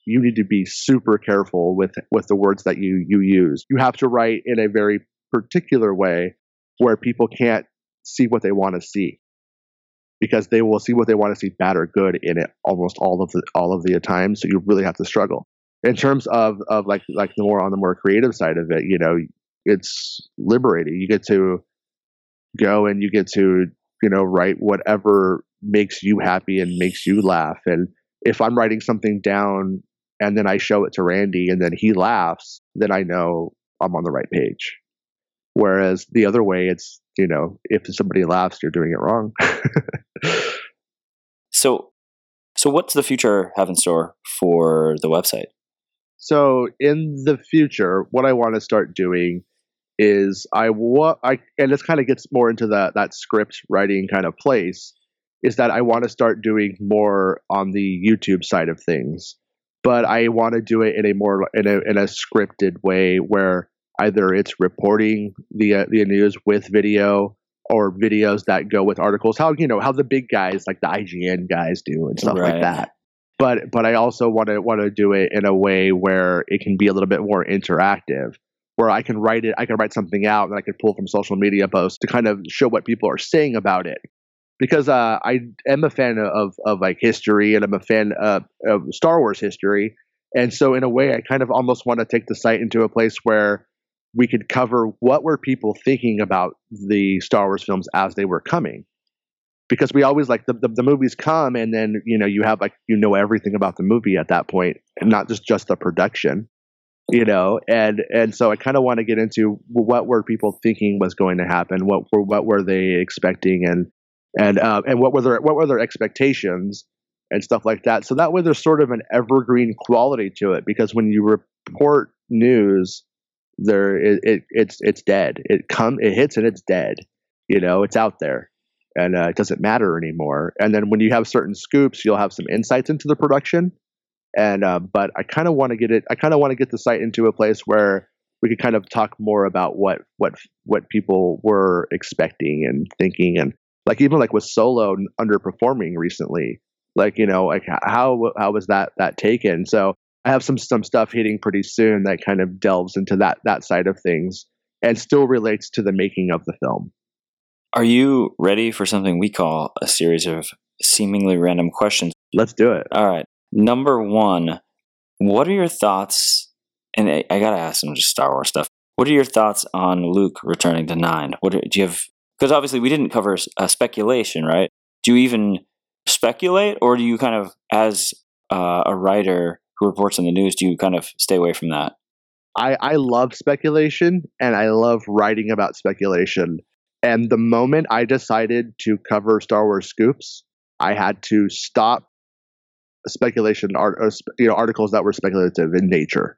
you need to be super careful with with the words that you you use. You have to write in a very particular way where people can't see what they want to see because they will see what they want to see bad or good in it almost all of the all of the time so you really have to struggle in terms of of like like the more on the more creative side of it you know it's liberating. You get to go and you get to you know write whatever makes you happy and makes you laugh. And if i'm writing something down and then i show it to randy and then he laughs then i know i'm on the right page. Whereas the other way it's you know if somebody laughs you're doing it wrong. So so what's the future have in store for the website so in the future, what I want to start doing is I want I and this kind of gets more into that that script writing kind of place is that I want to start doing more on the YouTube side of things, but I want to do it in a more in a in a scripted way where either it's reporting the uh, the news with video or videos that go with articles how you know how the big guys like the IGN guys do and stuff right. like that but but I also want to want to do it in a way where it can be a little bit more interactive, where I can write it, I can write something out that I can pull from social media posts to kind of show what people are saying about it. Because uh, I am a fan of of like history, and I'm a fan of, of Star Wars history, and so in a way, I kind of almost want to take the site into a place where we could cover what were people thinking about the Star Wars films as they were coming because we always like the, the, the, movies come and then you know you have like you know everything about the movie at that point and not just just the production you know? And and so i kind of want to get into what were people thinking was going to happen? What were what were they expecting? And and uh, and what were their what were their expectations and stuff like that? So that way there's sort of an evergreen quality to it because when you report news there it, it it's it's dead. It come it hits and it's dead you know? It's out there and uh, it doesn't matter anymore. And then when you have certain scoops, you'll have some insights into the production. And uh, but I kind of want to get it. I kind of want to get the site into a place where we could kind of talk more about what what what people were expecting and thinking, and like even like with Solo underperforming recently, like you know like how how was that that taken? So I have some some stuff hitting pretty soon that kind of delves into that that side of things and still relates to the making of the film. Are you ready for something we call a series of seemingly random questions? Let's do it. All right. Number one, what are your thoughts? And I, I gotta ask some just Star Wars stuff. What are your thoughts on Luke returning to nine? What are, do you have? Because obviously we didn't cover uh, speculation, right? Do you even speculate, or do you kind of, as uh, a writer who reports in the news, do you kind of stay away from that? I, I love speculation and I love writing about speculation. And the moment I decided to cover Star Wars scoops, I had to stop speculation art, you know, articles that were speculative in nature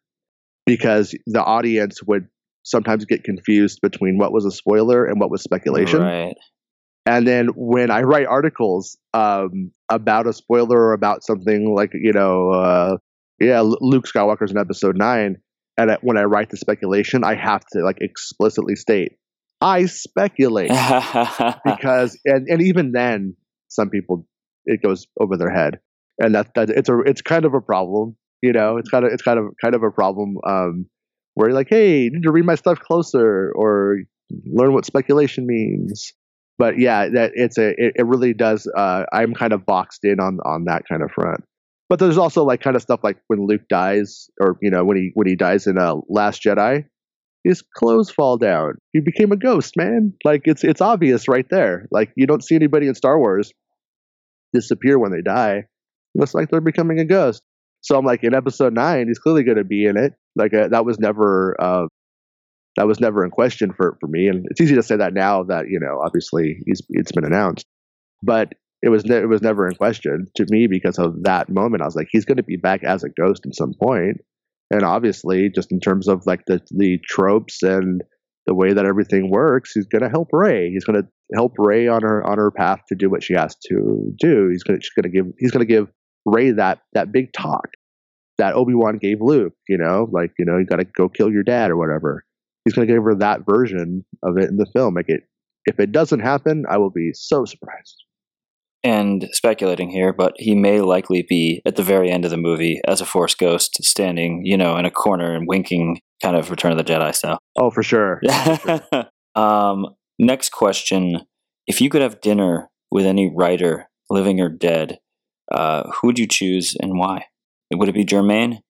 because the audience would sometimes get confused between what was a spoiler and what was speculation. Right. And then when I write articles um, about a spoiler or about something like, you know, uh, yeah, Luke Skywalker's in episode nine, and when I write the speculation, I have to like explicitly state I speculate because, and, and even then, some people it goes over their head, and that, that it's a it's kind of a problem. You know, it's kind of it's kind of kind of a problem um, where you're like, hey, you need to read my stuff closer or learn what speculation means. But yeah, that it's a it, it really does. Uh, I'm kind of boxed in on on that kind of front. But there's also like kind of stuff like when Luke dies, or you know when he when he dies in uh, Last Jedi his clothes fall down. He became a ghost, man. Like it's it's obvious right there. Like you don't see anybody in Star Wars disappear when they die. Looks like they're becoming a ghost. So I'm like in episode nine, he's clearly going to be in it. Like uh, that was never uh, that was never in question for for me. And it's easy to say that now that you know, obviously, he's it's been announced, but it was ne- it was never in question to me because of that moment. I was like, he's going to be back as a ghost at some point, and obviously, just in terms of like the the tropes and the way that everything works, he's going to help Rey. He's going to help Rey on her on her path to do what she has to do. He's going to give he's going to give Rey that that big talk that Obi Wan gave Luke. You know, like you know, you got to go kill your dad or whatever. He's going to give her that version of it in the film. Like it, if it doesn't happen, I will be so surprised. And speculating here, but he may likely be at the very end of the movie as a Force ghost, standing, you know, in a corner and winking, kind of Return of the Jedi style. Oh, for sure. um, next question: If you could have dinner with any writer, living or dead, uh, who would you choose and why? Would it be Germain?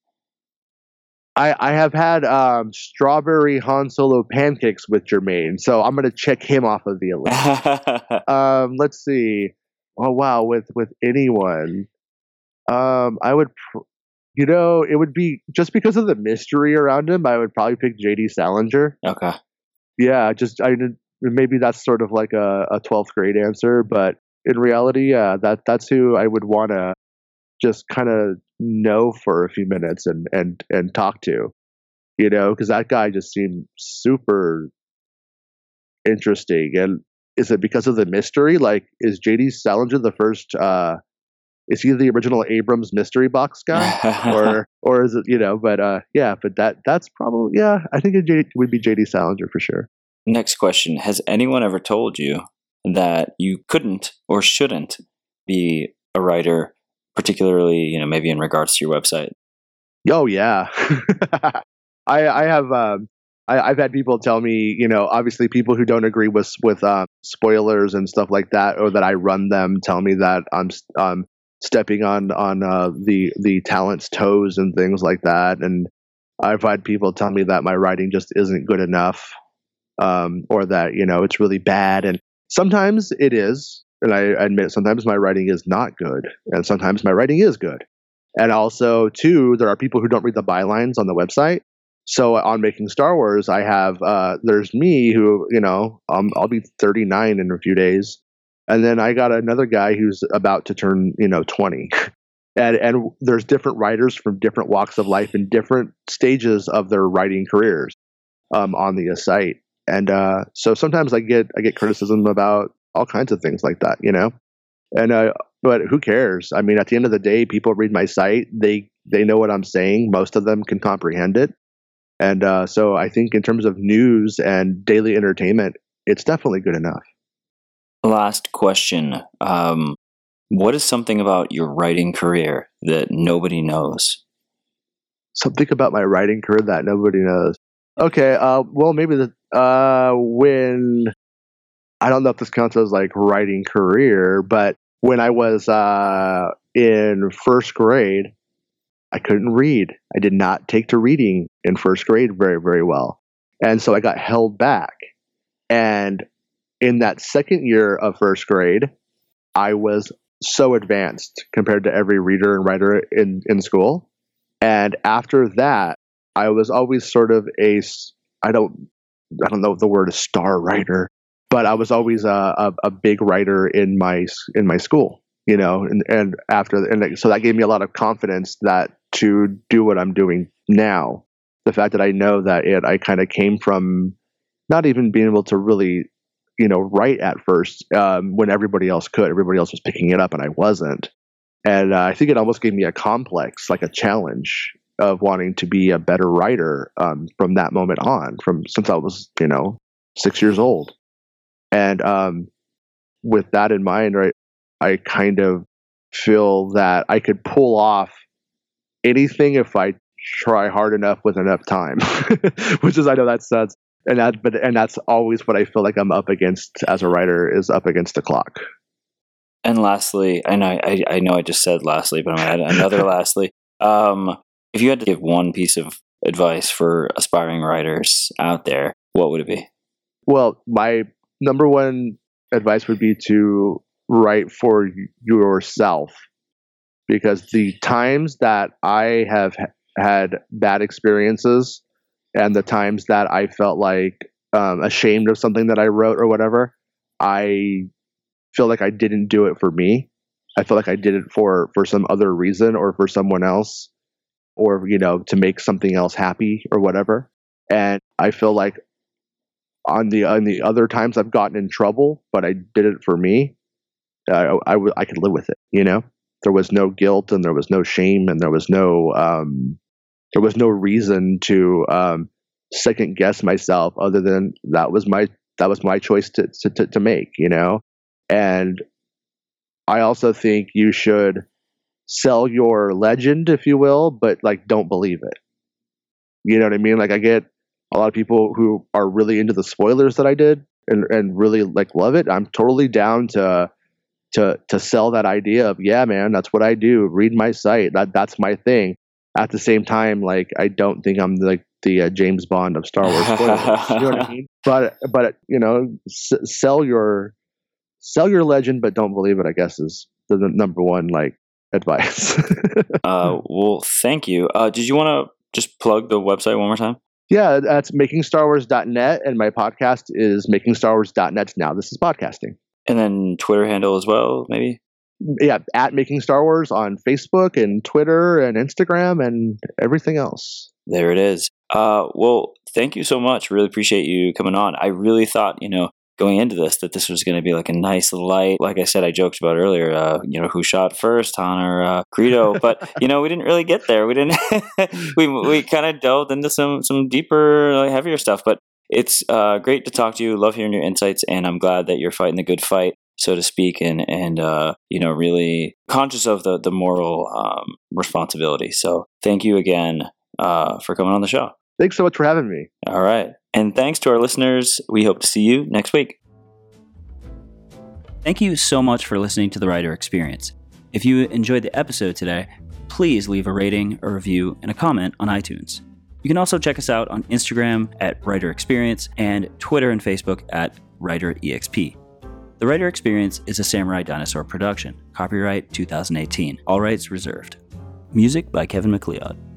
I, I have had um, strawberry Han Solo pancakes with Germain, so I'm gonna check him off of the list. um, let's see. Oh wow, with with anyone, um, I would, pr- you know, it would be just because of the mystery around him. I would probably pick J.D. Salinger. Okay. Yeah, just I maybe that's sort of like a, a 12th grade answer, but in reality, yeah, that that's who I would want to just kind of know for a few minutes and and and talk to, you know, because that guy just seemed super interesting. And is it because of the mystery? Like, is J.D. Salinger the first? uh is he the original Abrams mystery box guy, or or is it you know? But uh, yeah, but that that's probably yeah. I think it would be J.D. Salinger for sure. Next question: Has anyone ever told you that you couldn't or shouldn't be a writer, particularly, you know, maybe in regards to your website? Oh yeah, I I have um, I, have had people tell me, you know, obviously people who don't agree with with uh, spoilers and stuff like that, or that I run them, tell me that I'm um, stepping on on uh, the the talent's toes and things like that, and I've had people tell me that my writing just isn't good enough, um, or that you know it's really bad, and Sometimes it is, and I admit sometimes my writing is not good, and sometimes my writing is good. And also, too, there are people who don't read the bylines on the website. So on making Star Wars, I have uh, there's me who you know um, I'll be 39 in a few days, and then I got another guy who's about to turn you know 20. And, and there's different writers from different walks of life and different stages of their writing careers um, on the site and uh, so sometimes I get I get criticism about all kinds of things like that, you know. And uh, but who cares? I mean, at the end of the day, people read my site. They they know what I'm saying. Most of them can comprehend it. And uh, so I think in terms of news and daily entertainment, it's definitely good enough. Last question. Um, what is something about your writing career that nobody knows? Something about my writing career that nobody knows. Okay, uh, well, maybe the uh, when I don't know if this counts as like writing career, but when I was uh, in first grade, I couldn't read. I did not take to reading in first grade very, very well. And so I got held back. And in that second year of first grade, I was so advanced compared to every reader and writer in, in school. And after that, I was always sort of a, I don't I don't know if the word is star writer, but I was always a, a, a, big writer in my in my school, you know, and, and after and so that gave me a lot of confidence that to do what I'm doing now. The fact that I know that it I kind of came from not even being able to really, you know, write at first um, when everybody else could. Everybody else was picking it up and I wasn't. And uh, I think it almost gave me a complex, like a challenge, of wanting to be a better writer um, from that moment on, from since I was, you know, six years old. And um, with that in mind, right, I kind of feel that I could pull off anything if I try hard enough with enough time, which is I know that sounds and that but and that's always what I feel like I'm up against as a writer is up against the clock. And lastly, and I, I, I know I just said lastly, but I'm gonna add another lastly. Um, if you had to give one piece of advice for aspiring writers out there, what would it be? Well, my number one advice would be to write for yourself because the times that I have had bad experiences and the times that I felt like um, ashamed of something that I wrote or whatever, I feel like I didn't do it for me. I feel like I did it for for some other reason or for someone else, or you know to make something else happy or whatever. And I feel like on the on the other times I've gotten in trouble, but I did it for me. I, I, I could live with it. You know, there was no guilt and there was no shame and there was no um, there was no reason to um, second guess myself other than that was my that was my choice to, to, to make. You know, and I also think you should sell your legend, if you will, but like don't believe it. You know what I mean? Like I get a lot of people who are really into the spoilers that I did and, and really like love it. I'm totally down to to to sell that idea of yeah, man, that's what I do. Read my site. That that's my thing. At the same time, like I don't think I'm like the uh, James Bond of Star Wars you know what I mean? But but you know, s- sell your sell your legend, but don't believe it. I guess is the, the number one like advice. uh, well, thank you. Uh, did you want to just plug the website one more time? Yeah, that's makingstarwars.net, and my podcast is makingstarwars.net. Now this is podcasting. And then Twitter handle as well, maybe. Yeah, at Making Star Wars on Facebook and Twitter and Instagram and everything else. There it is. Uh, well, thank you so much. Really appreciate you coming on. I really thought, you know, going into this that this was going to be like a nice light. Like I said, I joked about earlier. Uh, you know, who shot first, Han or uh, Greedo? But you know, we didn't really get there. We didn't. we we kind of delved into some some deeper, like, heavier stuff. But it's uh, great to talk to you. Love hearing your insights, and I'm glad that you're fighting the good fight, so to speak, and and uh, you know, really conscious of the the moral um, responsibility. So thank you again uh, for coming on the show. Thanks so much for having me. All right. And thanks to our listeners. We hope to see you next week. Thank you so much for listening to the Writer Experience. If you enjoyed the episode today, please leave a rating, a review, and a comment on iTunes. You can also check us out on Instagram at Writer Experience and Twitter and Facebook at Writer EXP. The Writer Experience is a Samurai Dinosaur production. Copyright 2018. All rights reserved. Music by Kevin MacLeod.